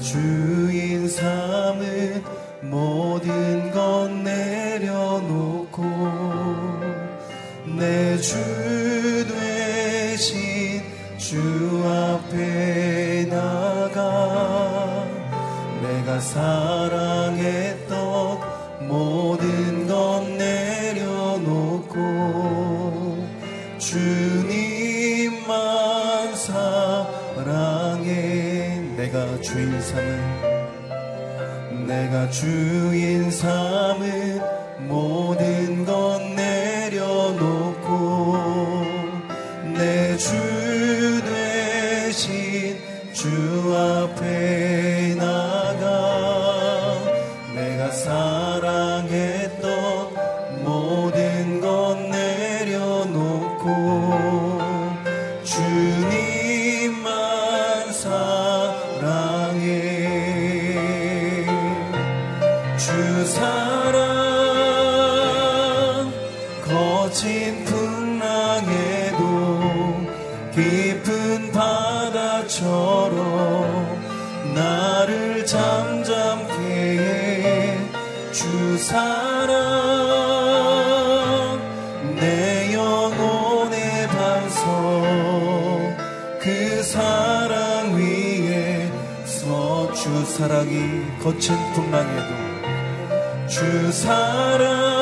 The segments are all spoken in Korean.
주인 삼은 모 去。 주 사랑 거친 풍랑에도 깊은 바다처럼 나를 잠잠해. 주 사랑 내 영혼의 반석 그 사랑 위에 서 주 사랑이 거친 풍랑에도 주 사랑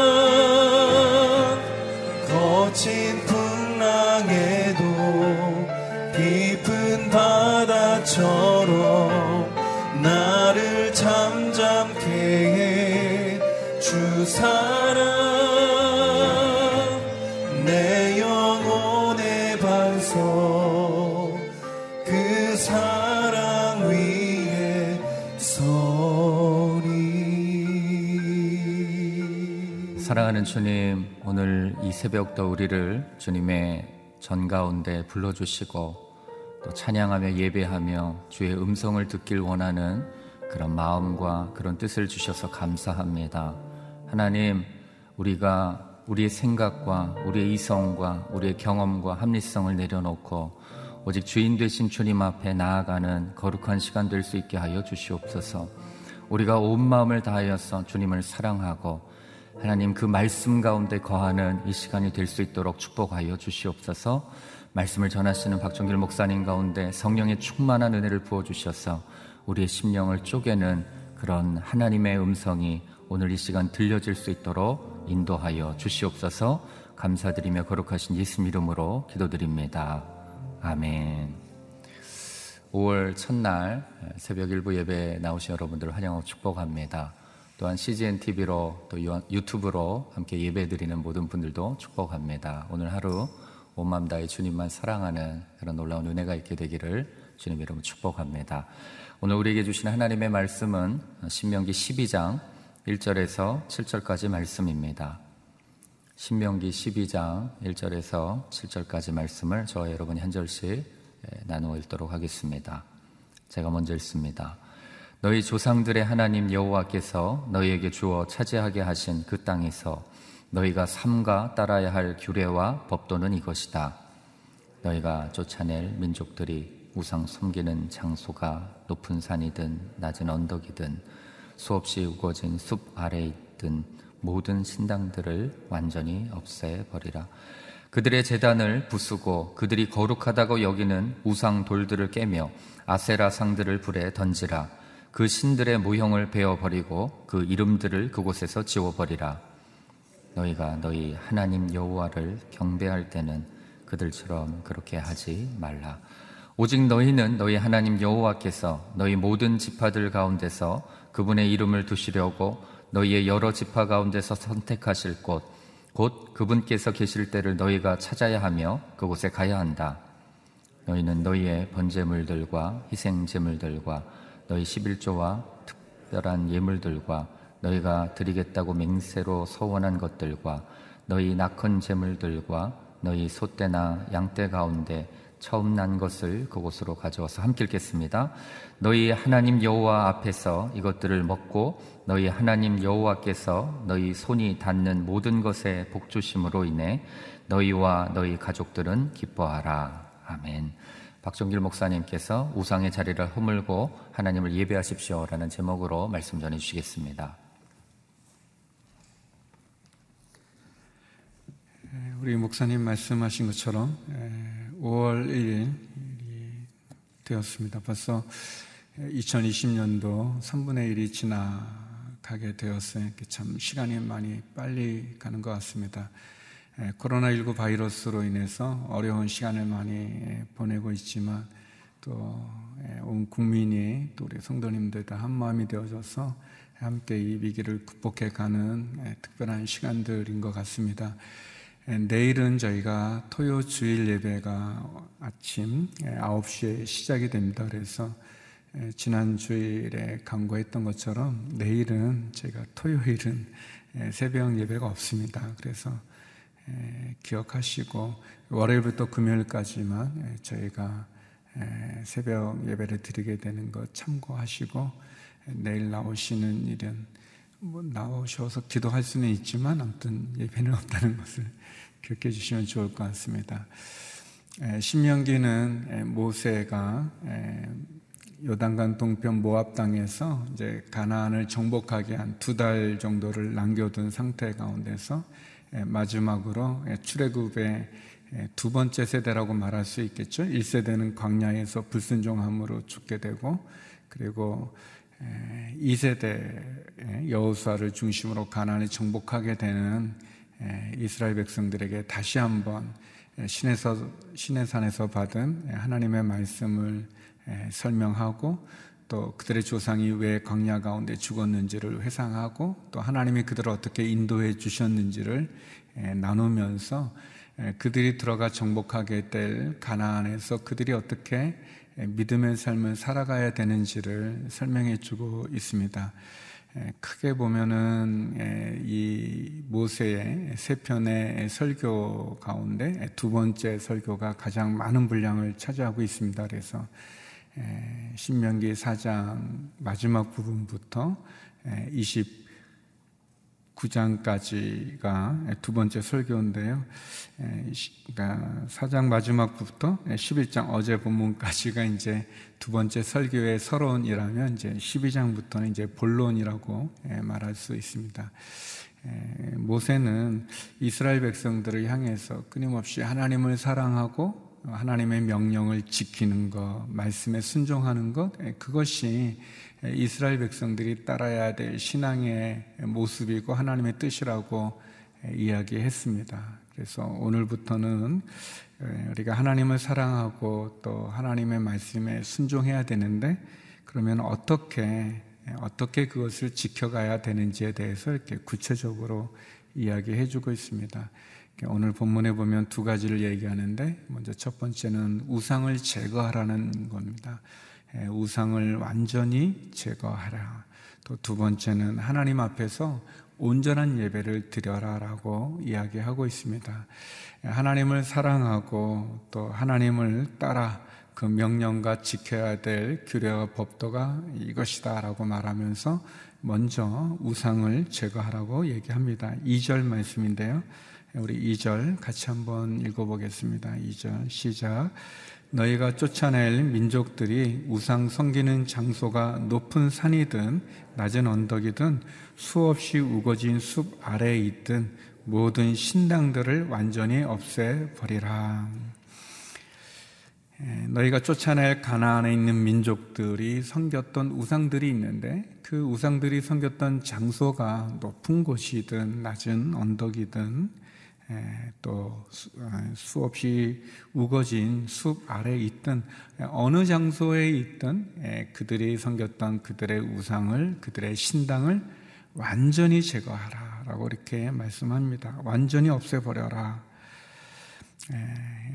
사랑하는 주님, 오늘 이 새벽도 우리를 주님의 전 가운데 불러주시고 또 찬양하며 예배하며 주의 음성을 듣길 원하는 그런 마음과 그런 뜻을 주셔서 감사합니다. 하나님, 우리가 우리의 생각과 우리의 이성과 우리의 경험과 합리성을 내려놓고 오직 주인 되신 주님 앞에 나아가는 거룩한 시간 될 수 있게 하여 주시옵소서. 우리가 온 마음을 다하여서 주님을 사랑하고 하나님 그 말씀 가운데 거하는 이 시간이 될 수 있도록 축복하여 주시옵소서. 말씀을 전하시는 박종길 목사님 가운데 성령의 충만한 은혜를 부어 주셔서 우리의 심령을 쪼개는 그런 하나님의 음성이 오늘 이 시간 들려질 수 있도록 인도하여 주시옵소서. 감사드리며 거룩하신 예수 이름으로 기도드립니다. 아멘. 5월 첫날 새벽 일부 예배 나오신 여러분들을 환영하고 축복합니다. 또한 CGN TV로 또 유튜브로 함께 예배드리는 모든 분들도 축복합니다. 오늘 하루 온맘 다해 주님만 사랑하는 그런 놀라운 은혜가 있게 되기를 주님 이름으로 축복합니다. 오늘 우리에게 주신 하나님의 말씀은 신명기 12장 1절에서 7절까지 말씀입니다. 신명기 12장 1절에서 7절까지 말씀을 저와 여러분이 한 절씩 나누어 읽도록 하겠습니다. 제가 먼저 읽습니다. 너희 조상들의 하나님 여호와께서 너희에게 주어 차지하게 하신 그 땅에서 너희가 삼가 따라야 할 규례와 법도는 이것이다. 너희가 쫓아낼 민족들이 우상 섬기는 장소가 높은 산이든 낮은 언덕이든 수없이 우거진 숲 아래에 있든 모든 신당들을 완전히 없애버리라. 그들의 재단을 부수고 그들이 거룩하다고 여기는 우상 돌들을 깨며 아세라 상들을 불에 던지라. 그 신들의 모형을 베어버리고 그 이름들을 그곳에서 지워버리라. 너희가 너희 하나님 여호와를 경배할 때는 그들처럼 그렇게 하지 말라. 오직 너희는 너희 하나님 여호와께서 너희 모든 지파들 가운데서 그분의 이름을 두시려고 너희의 여러 지파 가운데서 선택하실 곳, 곧 그분께서 계실 때를 너희가 찾아야 하며 그곳에 가야 한다. 너희는 너희의 번제물들과 희생제물들과 너희 11조와 특별한 예물들과 너희가 드리겠다고 맹세로 서원한 것들과 너희 낙헌 제물들과 너희 소떼나 양떼 가운데 처음 난 것을 그곳으로 가져와서 함께 읽겠습니다. 너희 하나님 여호와 앞에서 이것들을 먹고 너희 하나님 여호와께서 너희 손이 닿는 모든 것에 복주심으로 인해 너희와 너희 가족들은 기뻐하라. 아멘. 박종길 목사님께서 우상의 자리를 허물고 하나님을 예배하십시오라는 제목으로 말씀 전해 주시겠습니다. 우리 목사님 말씀하신 것처럼 5월 1일 되었습니다. 벌써 2020년도 3분의 1이 지나가게 되었어요. 참 시간이 많이 빨리 가는 것 같습니다. 코로나19 바이러스로 인해서 어려운 시간을 많이 보내고 있지만 또 온 국민이 또 우리 성도님들 다 한마음이 되어져서 함께 이 위기를 극복해 가는 특별한 시간들인 것 같습니다. 내일은 저희가 토요 주일 예배가 아침 9시에 시작이 됩니다. 그래서 지난 주일에 강구했던 것처럼 내일은 제가 토요일은 새벽 예배가 없습니다. 그래서 기억하시고 월요일부터 금요일까지만 저희가 새벽 예배를 드리게 되는 것 참고하시고 내일 나오시는 일은 뭐 나오셔서 기도할 수는 있지만 아무튼 예배는 없다는 것을 기억해 주시면 좋을 것 같습니다. 신명기는 모세가 요단강 동편 모압 땅에서 이제 가나안을 정복하게 한두 달 정도를 남겨둔 상태 가운데서 마지막으로 출애굽의 두 번째 세대라고 말할 수 있겠죠. 1세대는 광야에서 불순종함으로 죽게 되고 그리고 2세대 여호수아를 중심으로 가나안을 정복하게 되는 이스라엘 백성들에게 다시 한번 신에서 신의 산에서 받은 하나님의 말씀을 설명하고 또 그들의 조상이 왜 광야 가운데 죽었는지를 회상하고 또 하나님이 그들을 어떻게 인도해 주셨는지를 나누면서 그들이 들어가 정복하게 될 가나안에서 그들이 어떻게 믿음의 삶을 살아가야 되는지를 설명해 주고 있습니다. 크게 보면은 이 모세의 세 편의 설교 가운데 두 번째 설교가 가장 많은 분량을 차지하고 있습니다. 그래서 신명기 4장 마지막 부분부터 29장까지가 두 번째 설교인데요. 그러니까 4장 마지막부터 11장 어제 본문까지가 이제 두 번째 설교의 서론이라면 이제 12장부터는 이제 본론이라고 말할 수 있습니다. 모세는 이스라엘 백성들을 향해서 끊임없이 하나님을 사랑하고 하나님의 명령을 지키는 것, 말씀에 순종하는 것, 그것이 이스라엘 백성들이 따라야 될 신앙의 모습이고 하나님의 뜻이라고 이야기했습니다. 그래서 오늘부터는 우리가 하나님을 사랑하고 또 하나님의 말씀에 순종해야 되는데 그러면 어떻게 어떻게 그것을 지켜가야 되는지에 대해서 이렇게 구체적으로 이야기해 주고 있습니다. 오늘 본문에 보면 두 가지를 얘기하는데 먼저 첫 번째는 우상을 제거하라는 겁니다. 예, 우상을 완전히 제거하라. 또 두 번째는 하나님 앞에서 온전한 예배를 드려라라고 이야기하고 있습니다. 예, 하나님을 사랑하고 또 하나님을 따라 그 명령과 지켜야 될 규례와 법도가 이것이다라고 말하면서 먼저 우상을 제거하라고 얘기합니다. 2절 말씀인데요. 우리 2절 같이 한번 읽어보겠습니다. 2절 시작. 너희가 쫓아낼 민족들이 우상 섬기는 장소가 높은 산이든 낮은 언덕이든 수없이 우거진 숲 아래에 있든 모든 신당들을 완전히 없애버리라. 너희가 쫓아낼 가나안에 있는 민족들이 섬겼던 우상들이 있는데 그 우상들이 섬겼던 장소가 높은 곳이든 낮은 언덕이든 또 어, 수없이 우거진 숲 아래 있던 어느 장소에 있던 그들이 섬겼던 그들의 우상을 그들의 신당을 완전히 제거하라라고 이렇게 말씀합니다. 완전히 없애버려라.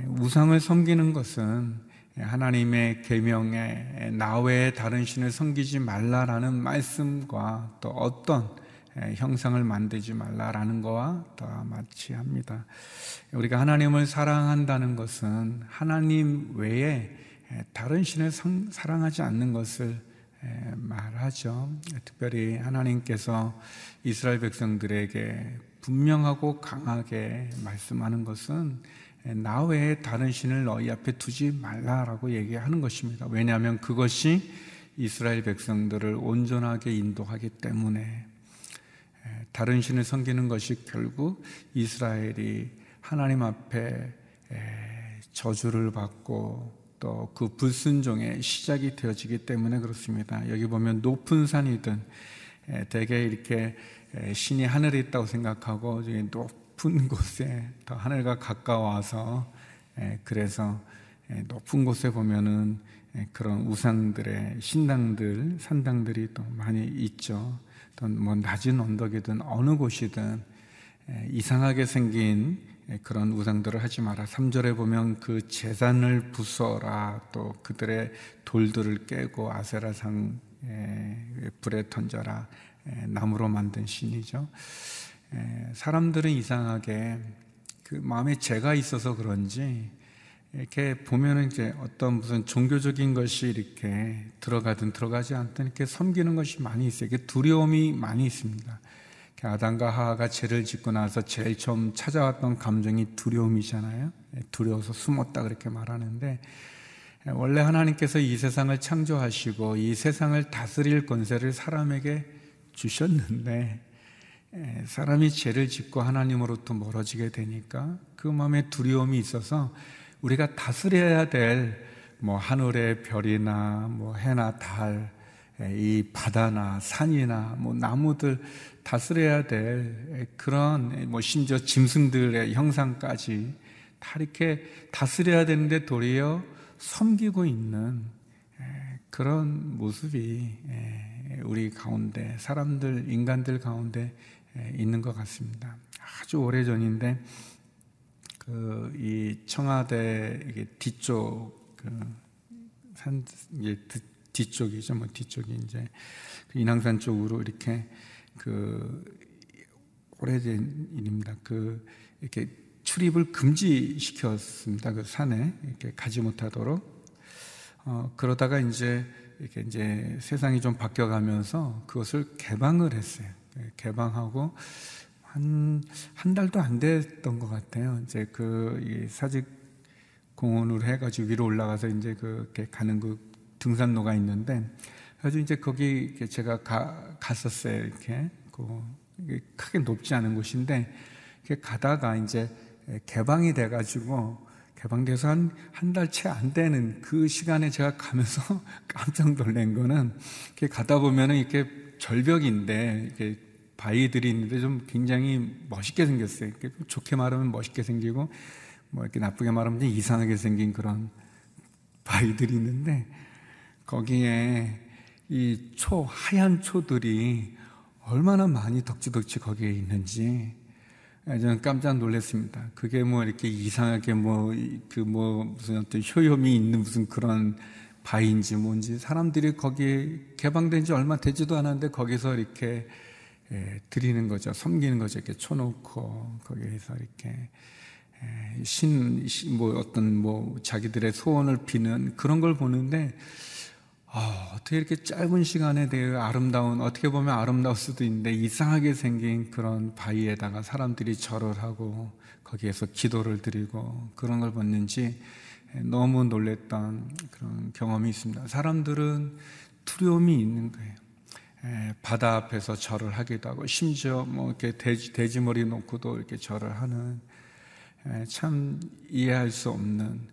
우상을 섬기는 것은 하나님의 계명에 나 외에 다른 신을 섬기지 말라라는 말씀과 또 어떤 형상을 만들지 말라라는 거와 다 마치합니다. 우리가 하나님을 사랑한다는 것은 하나님 외에 다른 신을 사랑하지 않는 것을 말하죠. 특별히 하나님께서 이스라엘 백성들에게 분명하고 강하게 말씀하는 것은 나 외에 다른 신을 너희 앞에 두지 말라라고 얘기하는 것입니다. 왜냐하면 그것이 이스라엘 백성들을 온전하게 인도하기 때문에 다른 신을 섬기는 것이 결국 이스라엘이 하나님 앞에 저주를 받고 또 그 불순종의 시작이 되어지기 때문에 그렇습니다. 여기 보면 높은 산이든 대개 이렇게 신이 하늘에 있다고 생각하고 높은 곳에 더 하늘과 가까워서 그래서 높은 곳에 보면은 그런 우상들의 신당들, 산당들이 또 많이 있죠. 뭐 낮은 언덕이든 어느 곳이든 이상하게 생긴 그런 우상들을 하지 마라. 3절에 보면 그 재산을 부숴라. 또 그들의 돌들을 깨고 아세라상 불에 던져라. 나무로 만든 신이죠. 사람들은 이상하게 그 마음에 죄가 있어서 그런지 이렇게 보면은 이제 어떤 무슨 종교적인 것이 이렇게 들어가든 들어가지 않든 이렇게 섬기는 것이 많이 있어요. 이게 두려움이 많이 있습니다. 아담과 하하가 죄를 짓고 나서 제일 처음 찾아왔던 감정이 두려움이잖아요. 예, 두려워서 숨었다 그렇게 말하는데 예, 원래 하나님께서 이 세상을 창조하시고 이 세상을 다스릴 권세를 사람에게 주셨는데 예, 사람이 죄를 짓고 하나님으로부터 멀어지게 되니까 그 마음에 두려움이 있어서 우리가 다스려야 될 뭐 하늘의 별이나 뭐 해나 달, 이 바다나 산이나 뭐 나무들 다스려야 될 그런 뭐 심지어 짐승들의 형상까지 다 이렇게 다스려야 되는데 도리어 섬기고 있는 그런 모습이 우리 가운데 사람들 인간들 가운데 있는 것 같습니다. 아주 오래 전인데 그 이 청와대 이게 뒤쪽 그산 이제 뒤쪽이죠. 뭐 뒤쪽이 이제 그 인왕산 쪽으로 이렇게 그 오래된 일입니다. 그 이렇게 출입을 금지시켰습니다. 그 산에 이렇게 가지 못하도록. 어, 그러다가 이제 이렇게 이제 세상이 좀 바뀌어가면서 그것을 개방을 했어요. 예, 개방하고 한, 한 달도 안 됐던 것 같아요. 이제 그, 사직 공원으로 해가지고 위로 올라가서 이제 그, 렇게 가는 그 등산로가 있는데, 그래서 이제 거기 제가 가, 갔었어요. 이렇게. 그, 크게 높지 않은 곳인데, 이렇게 가다가 이제 개방이 돼가지고, 개방돼서 한, 한 달 채 안 되는 그 시간에 제가 가면서 깜짝 놀란 거는, 이렇게 가다 보면은 이렇게 절벽인데, 이렇게 바위들이 있는데 좀 굉장히 멋있게 생겼어요. 좋게 말하면 멋있게 생기고, 뭐 이렇게 나쁘게 말하면 이상하게 생긴 그런 바위들이 있는데, 거기에 이 초, 하얀 초들이 얼마나 많이 덕지덕지 거기에 있는지 저는 깜짝 놀랐습니다. 그게 뭐 이렇게 이상하게 뭐, 그 뭐 무슨 어떤 효염이 있는 무슨 그런 바위인지 뭔지 사람들이 거기에 개방된 지 얼마 되지도 않았는데 거기서 이렇게 예, 드리는 거죠. 섬기는 거죠. 이렇게 쳐놓고 거기에서 이렇게 예, 신, 뭐 어떤 뭐 자기들의 소원을 비는 그런 걸 보는데 아, 어떻게 이렇게 짧은 시간에 대해 아름다운, 어떻게 보면 아름다울 수도 있는데 이상하게 생긴 그런 바위에다가 사람들이 절을 하고 거기에서 기도를 드리고 그런 걸 봤는지 너무 놀랬던 그런 경험이 있습니다. 사람들은 두려움이 있는 거예요. 바다 앞에서 절을 하기도 하고 심지어 뭐 이렇게 돼지, 돼지 머리 놓고도 이렇게 절을 하는 참 이해할 수 없는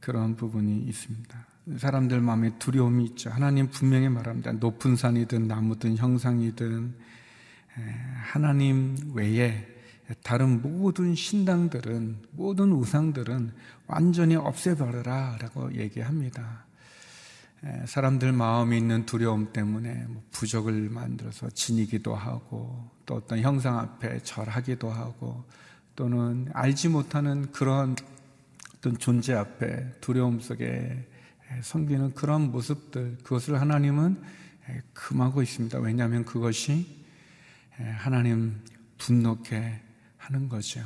그런 부분이 있습니다. 사람들 마음에 두려움이 있죠. 하나님 분명히 말합니다. 높은 산이든 나무든 형상이든 하나님 외에 다른 모든 신당들은 모든 우상들은 완전히 없애버려라 라고 얘기합니다. 사람들 마음에 있는 두려움 때문에 뭐 부적을 만들어서 지니기도 하고 또 어떤 형상 앞에 절하기도 하고 또는 알지 못하는 그런 어떤 존재 앞에 두려움 속에 섬기는 그런 모습들, 그것을 하나님은 금하고 있습니다. 왜냐하면 그것이 하나님 분노케 하는 거죠.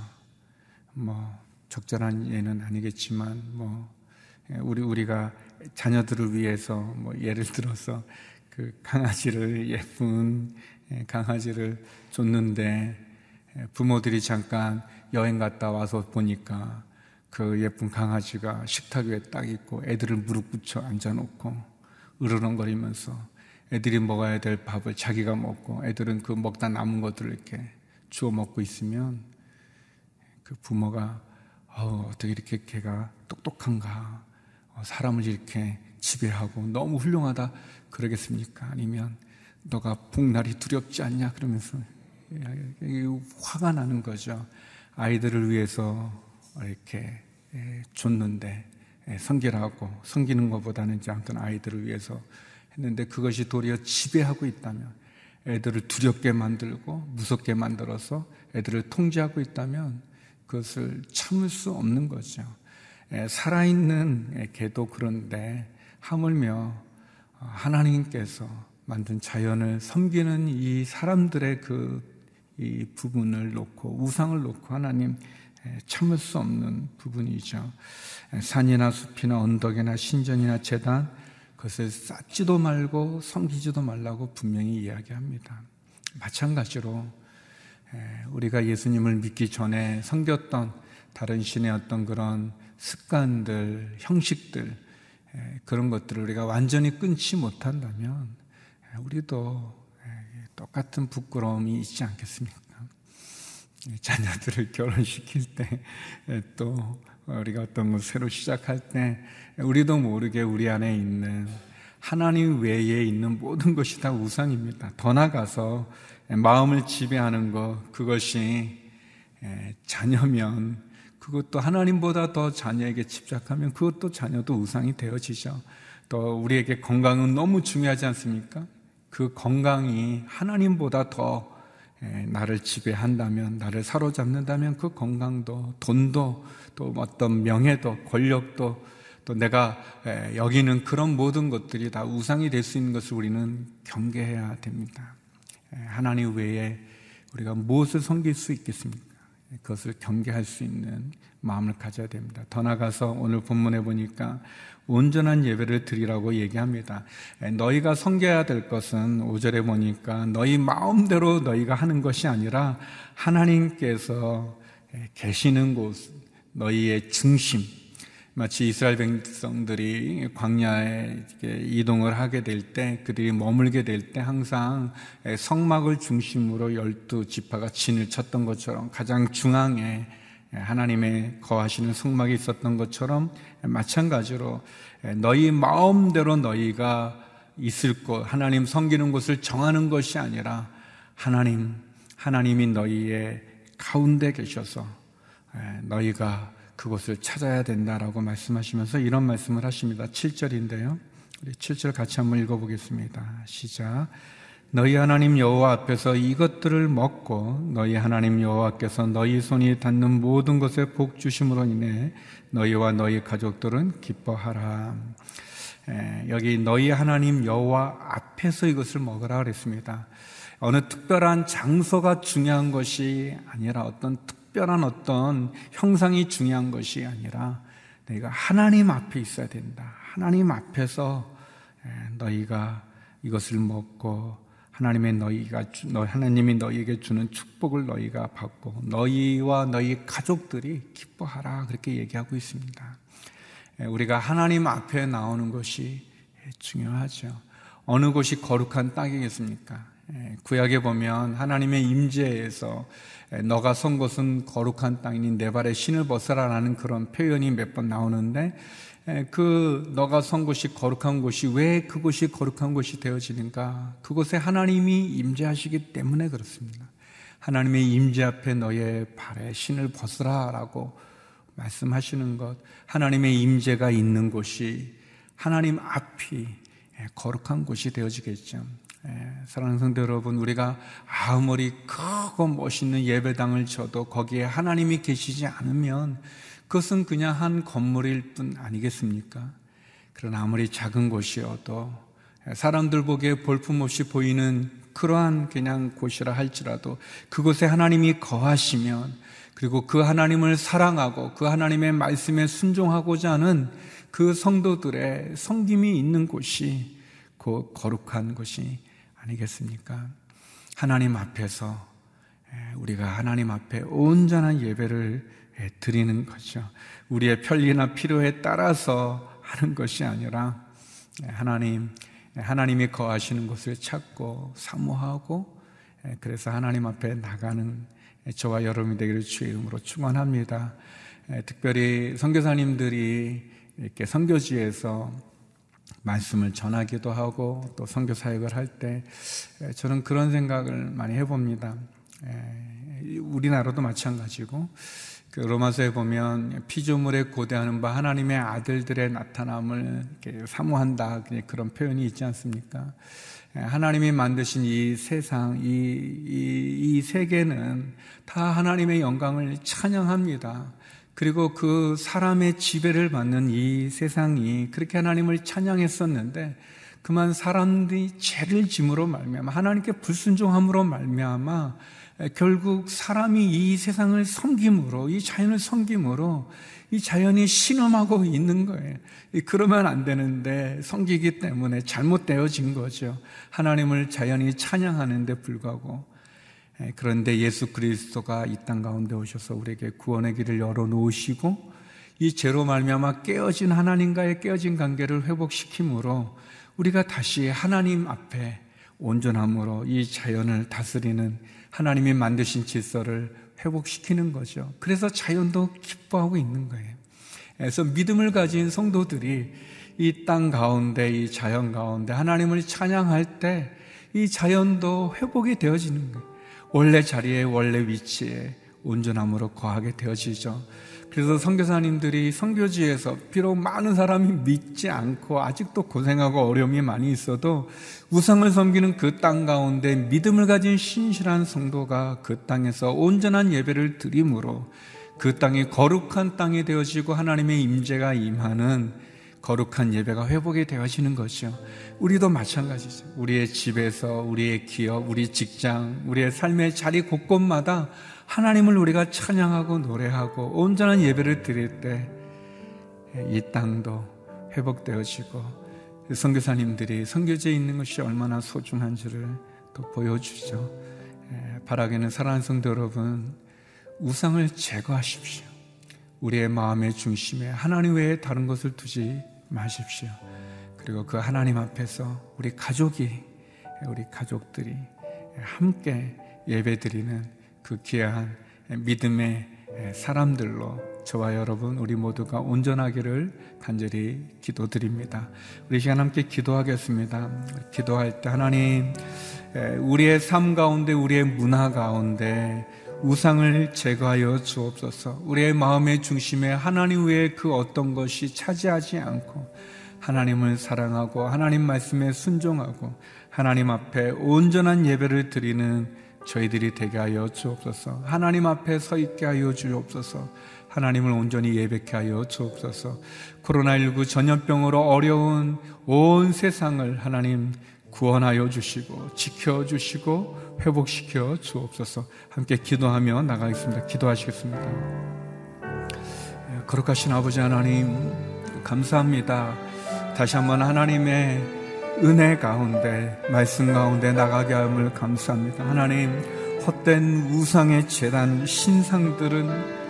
뭐, 적절한 예는 아니겠지만, 뭐, 우리, 우리가 자녀들을 위해서, 뭐, 예를 들어서 그 강아지를, 예쁜 강아지를 줬는데, 부모들이 잠깐 여행 갔다 와서 보니까 그 예쁜 강아지가 식탁 위에 딱 있고 애들을 무릎 붙여 앉아놓고 으르렁거리면서 애들이 먹어야 될 밥을 자기가 먹고 애들은 그 먹다 남은 것들을 이렇게 주워 먹고 있으면 그 부모가 어, 어떻게 이렇게 걔가 똑똑한가? 어, 사람을 이렇게 지배하고 너무 훌륭하다 그러겠습니까? 아니면 너가 복날이 두렵지 않냐 그러면서 화가 나는 거죠. 아이들을 위해서 이렇게 예, 줬는데 예, 성결하고 섬기는 것보다는 이제 아무튼 아이들을 위해서 했는데 그것이 도리어 지배하고 있다면 애들을 두렵게 만들고 무섭게 만들어서 애들을 통제하고 있다면 그것을 참을 수 없는 거죠. 예, 살아있는 개도 그런데 하물며 하나님께서 만든 자연을 섬기는 이 사람들의 그 이 부분을 놓고 우상을 놓고 하나님 참을 수 없는 부분이죠. 산이나 숲이나 언덕이나 신전이나 재단 그것을 쌓지도 말고 섬기지도 말라고 분명히 이야기합니다. 마찬가지로 우리가 예수님을 믿기 전에 섬겼던 다른 신의 어떤 그런 습관들, 형식들, 그런 것들을 우리가 완전히 끊지 못한다면 우리도 똑같은 부끄러움이 있지 않겠습니까? 자녀들을 결혼시킬 때 또 우리가 어떤 걸 새로 시작할 때 우리도 모르게 우리 안에 있는 하나님 외에 있는 모든 것이 다 우상입니다. 더 나가서 마음을 지배하는 것 그것이 자녀면 그것도 하나님보다 더 자녀에게 집착하면 그것도 자녀도 우상이 되어지죠. 또 우리에게 건강은 너무 중요하지 않습니까? 그 건강이 하나님보다 더 나를 지배한다면, 나를 사로잡는다면 그 건강도, 돈도, 또 어떤 명예도, 권력도, 또 내가 여기는 그런 모든 것들이 다 우상이 될 수 있는 것을 우리는 경계해야 됩니다. 하나님 외에 우리가 무엇을 섬길 수 있겠습니까? 그것을 경계할 수 있는 마음을 가져야 됩니다. 더 나가서 오늘 본문에 보니까 온전한 예배를 드리라고 얘기합니다. 너희가 섬겨야 될 것은 5절에 보니까 너희 마음대로 너희가 하는 것이 아니라 하나님께서 계시는 곳, 너희의 중심, 마치 이스라엘 백성들이 광야에 이동을 하게 될 때, 그들이 머물게 될 때 항상 성막을 중심으로 열두 지파가 진을 쳤던 것처럼 가장 중앙에 하나님의 거하시는 성막이 있었던 것처럼 마찬가지로 너희 마음대로 너희가 있을 곳, 하나님 섬기는 곳을 정하는 것이 아니라 하나님, 하나님이 너희의 가운데 계셔서 너희가 그곳을 찾아야 된다라고 말씀하시면서 이런 말씀을 하십니다. 7절인데요. 우리 7절 같이 한번 읽어보겠습니다. 시작. 너희 하나님 여호와 앞에서 이것들을 먹고 너희 하나님 여호와께서 너희 손이 닿는 모든 것에 복 주심으로 인해 너희와 너희 가족들은 기뻐하라. 에, 여기 너희 하나님 여호와 앞에서 이것을 먹으라 그랬습니다. 어느 특별한 장소가 중요한 것이 아니라 어떤 특 별한 어떤 형상이 중요한 것이 아니라 너희가 하나님 앞에 있어야 된다. 하나님 앞에서 너희가 이것을 먹고 하나님의 너희가 너 하나님이 너희에게 주는 축복을 너희가 받고 너희와 너희 가족들이 기뻐하라 그렇게 얘기하고 있습니다. 우리가 하나님 앞에 나오는 것이 중요하죠. 어느 곳이 거룩한 땅이겠습니까? 구약에 보면 하나님의 임재에서 너가 선 곳은 거룩한 땅이니 내 발에 신을 벗어라라는 그런 표현이 몇 번 나오는데 그 너가 선 곳이 거룩한 곳이 왜 그곳이 거룩한 곳이 되어지는가? 그곳에 하나님이 임재하시기 때문에 그렇습니다. 하나님의 임재 앞에 너의 발에 신을 벗으라라고 말씀하시는 것, 하나님의 임재가 있는 곳이 하나님 앞이 거룩한 곳이 되어지겠죠. 예, 사랑하는 성도 여러분, 우리가 아무리 크고 멋있는 예배당을 쳐도 거기에 하나님이 계시지 않으면 그것은 그냥 한 건물일 뿐 아니겠습니까? 그러나 아무리 작은 곳이어도 사람들 보기에 볼품없이 보이는 그러한 그냥 곳이라 할지라도 그곳에 하나님이 거하시면 그리고 그 하나님을 사랑하고 그 하나님의 말씀에 순종하고자 하는 그 성도들의 성김이 있는 곳이 그 거룩한 곳이 아니겠습니까? 하나님 앞에서 우리가 하나님 앞에 온전한 예배를 드리는 거죠. 우리의 편리나 필요에 따라서 하는 것이 아니라 하나님, 하나님이 거하시는 곳을 찾고 사모하고 그래서 하나님 앞에 나가는 저와 여러분이 되기를 주의 이름으로 축원합니다. 특별히 선교사님들이 이렇게 선교지에서 말씀을 전하기도 하고 또 선교 사역을 할 때 저는 그런 생각을 많이 해봅니다. 우리나라도 마찬가지고 그 로마서에 보면 피조물에 고대하는 바 하나님의 아들들의 나타남을 사모한다 그런 표현이 있지 않습니까? 하나님이 만드신 이 세상, 이, 이, 이 세계는 다 하나님의 영광을 찬양합니다. 그리고 그 사람의 지배를 받는 이 세상이 그렇게 하나님을 찬양했었는데 그만 사람들이 죄를 짐으로 말미암아 하나님께 불순종함으로 말미암아 결국 사람이 이 세상을 섬김으로, 이 자연을 섬김으로 이 자연이 신음하고 있는 거예요. 그러면 안 되는데 섬기기 때문에 잘못되어진 거죠. 하나님을 자연이 찬양하는데 불구하고. 그런데 예수 그리스도가 이 땅 가운데 오셔서 우리에게 구원의 길을 열어 놓으시고 이 죄로 말미암아 깨어진 하나님과의 깨어진 관계를 회복시킴으로 우리가 다시 하나님 앞에 온전함으로 이 자연을 다스리는 하나님이 만드신 질서를 회복시키는 거죠. 그래서 자연도 기뻐하고 있는 거예요. 그래서 믿음을 가진 성도들이 이 땅 가운데, 이 자연 가운데 하나님을 찬양할 때 이 자연도 회복이 되어지는 거예요. 원래 자리에, 원래 위치에 온전함으로 거하게 되어지죠. 그래서 선교사님들이 선교지에서 비록 많은 사람이 믿지 않고 아직도 고생하고 어려움이 많이 있어도 우상을 섬기는 그 땅 가운데 믿음을 가진 신실한 성도가 그 땅에서 온전한 예배를 드림으로 그 땅이 거룩한 땅이 되어지고 하나님의 임재가 임하는 거룩한 예배가 회복이 되어지는 것이요. 우리도 마찬가지죠. 우리의 집에서, 우리의 기업, 우리 직장, 우리의 삶의 자리 곳곳마다 하나님을 우리가 찬양하고 노래하고 온전한 예배를 드릴 때 이 땅도 회복되어지고 선교사님들이 선교지에 있는 것이 얼마나 소중한지를 또 보여주죠. 바라기는 사랑하는 성도 여러분, 우상을 제거하십시오. 우리의 마음의 중심에 하나님 외에 다른 것을 두지 마십시오. 그리고 그 하나님 앞에서 우리 가족이, 우리 가족들이 함께 예배 드리는 그 귀한 믿음의 사람들로 저와 여러분 우리 모두가 온전하기를 간절히 기도드립니다. 우리 시간 함께 기도하겠습니다. 기도할 때 하나님 우리의 삶 가운데 우리의 문화 가운데 우상을 제거하여 주옵소서. 우리의 마음의 중심에 하나님 외에 그 어떤 것이 차지하지 않고 하나님을 사랑하고 하나님 말씀에 순종하고 하나님 앞에 온전한 예배를 드리는 저희들이 되게 하여 주옵소서. 하나님 앞에 서 있게 하여 주옵소서. 하나님을 온전히 예배케 하여 주옵소서. 코로나19 전염병으로 어려운 온 세상을 하나님 구원하여 주시고 지켜 주시고 회복시켜 주옵소서. 함께 기도하며 나가겠습니다. 기도하시겠습니다. 예, 거룩하신 아버지 하나님 감사합니다. 다시 한번 하나님의 은혜 가운데 말씀 가운데 나가게 함을 감사합니다. 하나님 헛된 우상의 재단 신상들은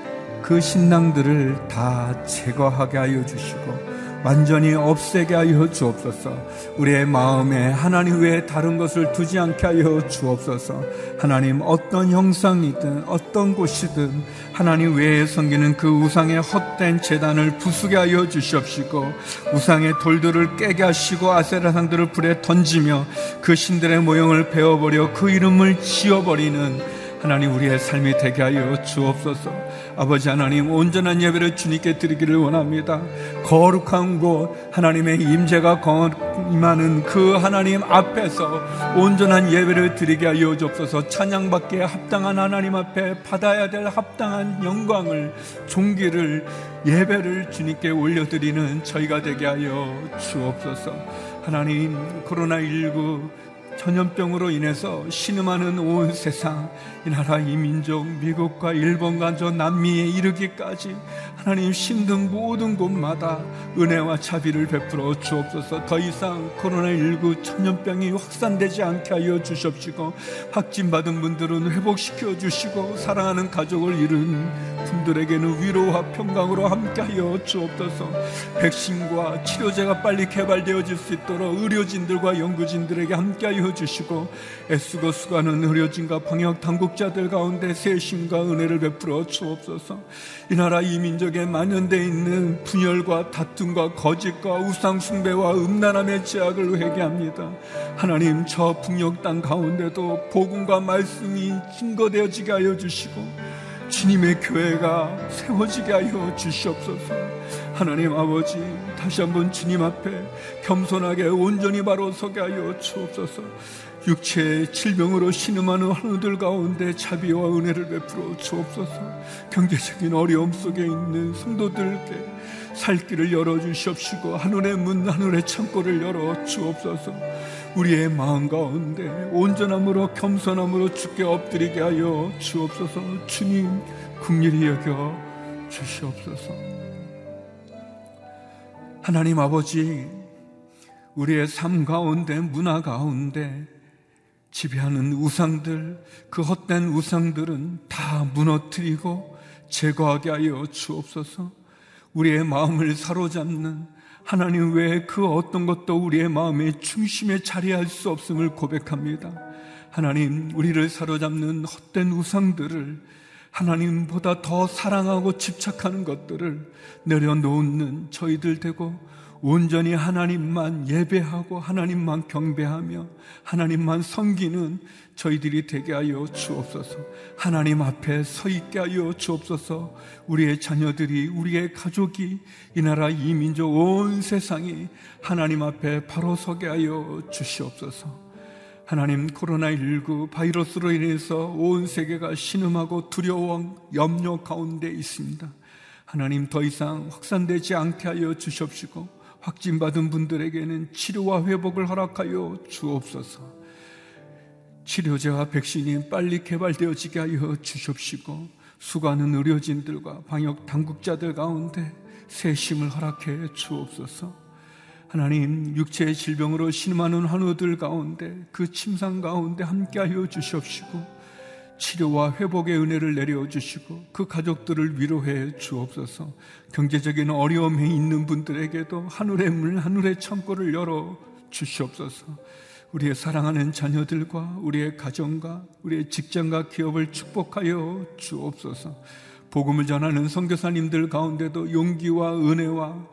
그 신앙들을 다 제거하게 하여 주시고 완전히 없애게 하여 주옵소서. 우리의 마음에 하나님 외에 다른 것을 두지 않게 하여 주옵소서. 하나님 어떤 형상이든 어떤 곳이든 하나님 외에 섬기는 그 우상의 헛된 재단을 부수게 하여 주시옵시고 우상의 돌들을 깨게 하시고 아세라상들을 불에 던지며 그 신들의 모형을 베어버려 그 이름을 지어버리는 하나님 우리의 삶이 되게 하여 주옵소서. 아버지 하나님 온전한 예배를 주님께 드리기를 원합니다. 거룩한 곳 하나님의 임재가 임하는 그 하나님 앞에서 온전한 예배를 드리게 하여 주옵소서. 찬양받기에 합당한 하나님 앞에 받아야 될 합당한 영광을 종기를 예배를 주님께 올려드리는 저희가 되게 하여 주옵소서. 하나님 코로나19 전염병으로 인해서 신음하는 온 세상, 이 나라 이 민족, 미국과 일본과 저 남미에 이르기까지 하나님 힘든 모든 곳마다 은혜와 자비를 베풀어 주옵소서. 더 이상 코로나19 전염병이 확산되지 않게 하여 주십시고 확진받은 분들은 회복시켜 주시고 사랑하는 가족을 잃은 분들에게는 위로와 평강으로 함께하여 주옵소서. 백신과 치료제가 빨리 개발되어질 수 있도록 의료진들과 연구진들에게 함께하여 주시고 애쓰고 수고하는 의료진과 방역 당국 자들 가운데 세심과 은혜를 베풀어 주옵소서 이 나라 이민족에 만연되어 있는 분열과 다툼과 거짓과 우상숭배와 음란함의 제약을 회개합니다. 하나님 저 북녘 땅 가운데도 복음과 말씀이 증거되어지게 하여 주시고 주님의 교회가 세워지게 하여 주시옵소서. 하나님 아버지 다시 한번 주님 앞에 겸손하게 온전히 바로 서게 하여 주옵소서. 육체의 질병으로 신음하는 환우들 가운데 자비와 은혜를 베풀어 주옵소서. 경제적인 어려움 속에 있는 성도들께 살 길을 열어주시옵시고 하늘의 문 하늘의 창고를 열어 주옵소서. 우리의 마음 가운데 온전함으로 겸손함으로 주께 엎드리게 하여 주옵소서. 주님 국리이 여겨 주시옵소서. 하나님 아버지 우리의 삶 가운데 문화 가운데 지배하는 우상들 그 헛된 우상들은 다 무너뜨리고 제거하게 하여 주옵소서 우리의 마음을 사로잡는 하나님 외에 그 어떤 것도 우리의 마음의 중심에 자리할 수 없음을 고백합니다. 하나님, 우리를 사로잡는 헛된 우상들을 하나님보다 더 사랑하고 집착하는 것들을 내려놓는 저희들 되고 온전히 하나님만 예배하고 하나님만 경배하며 하나님만 섬기는 저희들이 되게 하여 주옵소서. 하나님 앞에 서 있게 하여 주옵소서. 우리의 자녀들이 우리의 가족이 이 나라 이 민족 온 세상이 하나님 앞에 바로 서게 하여 주시옵소서. 하나님 코로나19 바이러스로 인해서 온 세계가 신음하고 두려워 염려 가운데 있습니다. 하나님 더 이상 확산되지 않게 하여 주시옵시고 확진받은 분들에게는 치료와 회복을 허락하여 주옵소서. 치료제와 백신이 빨리 개발되어지게 하여 주십시고 수많은 의료진들과 방역 당국자들 가운데 새 힘을 허락해 주옵소서. 하나님 육체의 질병으로 신음하는 환우들 가운데 그 침상 가운데 함께하여 주시옵시고 치료와 회복의 은혜를 내려 주시고 그 가족들을 위로해 주옵소서. 경제적인 어려움에 있는 분들에게도 하늘의 문, 하늘의 창고를 열어 주시옵소서. 우리의 사랑하는 자녀들과 우리의 가정과 우리의 직장과 기업을 축복하여 주옵소서. 복음을 전하는 선교사님들 가운데도 용기와 은혜와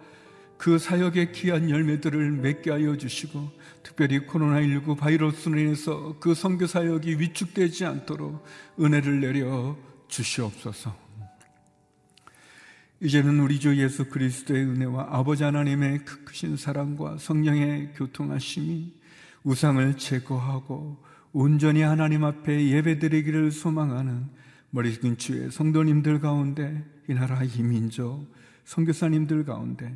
그 사역의 귀한 열매들을 맺게 하여 주시고 특별히 코로나19 바이러스로 인해서 그 선교 사역이 위축되지 않도록 은혜를 내려 주시옵소서. 이제는 우리 주 예수 그리스도의 은혜와 아버지 하나님의 그 크신 사랑과 성령의 교통하심이 우상을 제거하고 온전히 하나님 앞에 예배드리기를 소망하는 머리 숙인 주의 성도님들 가운데 이 나라 이 민족 선교사님들 가운데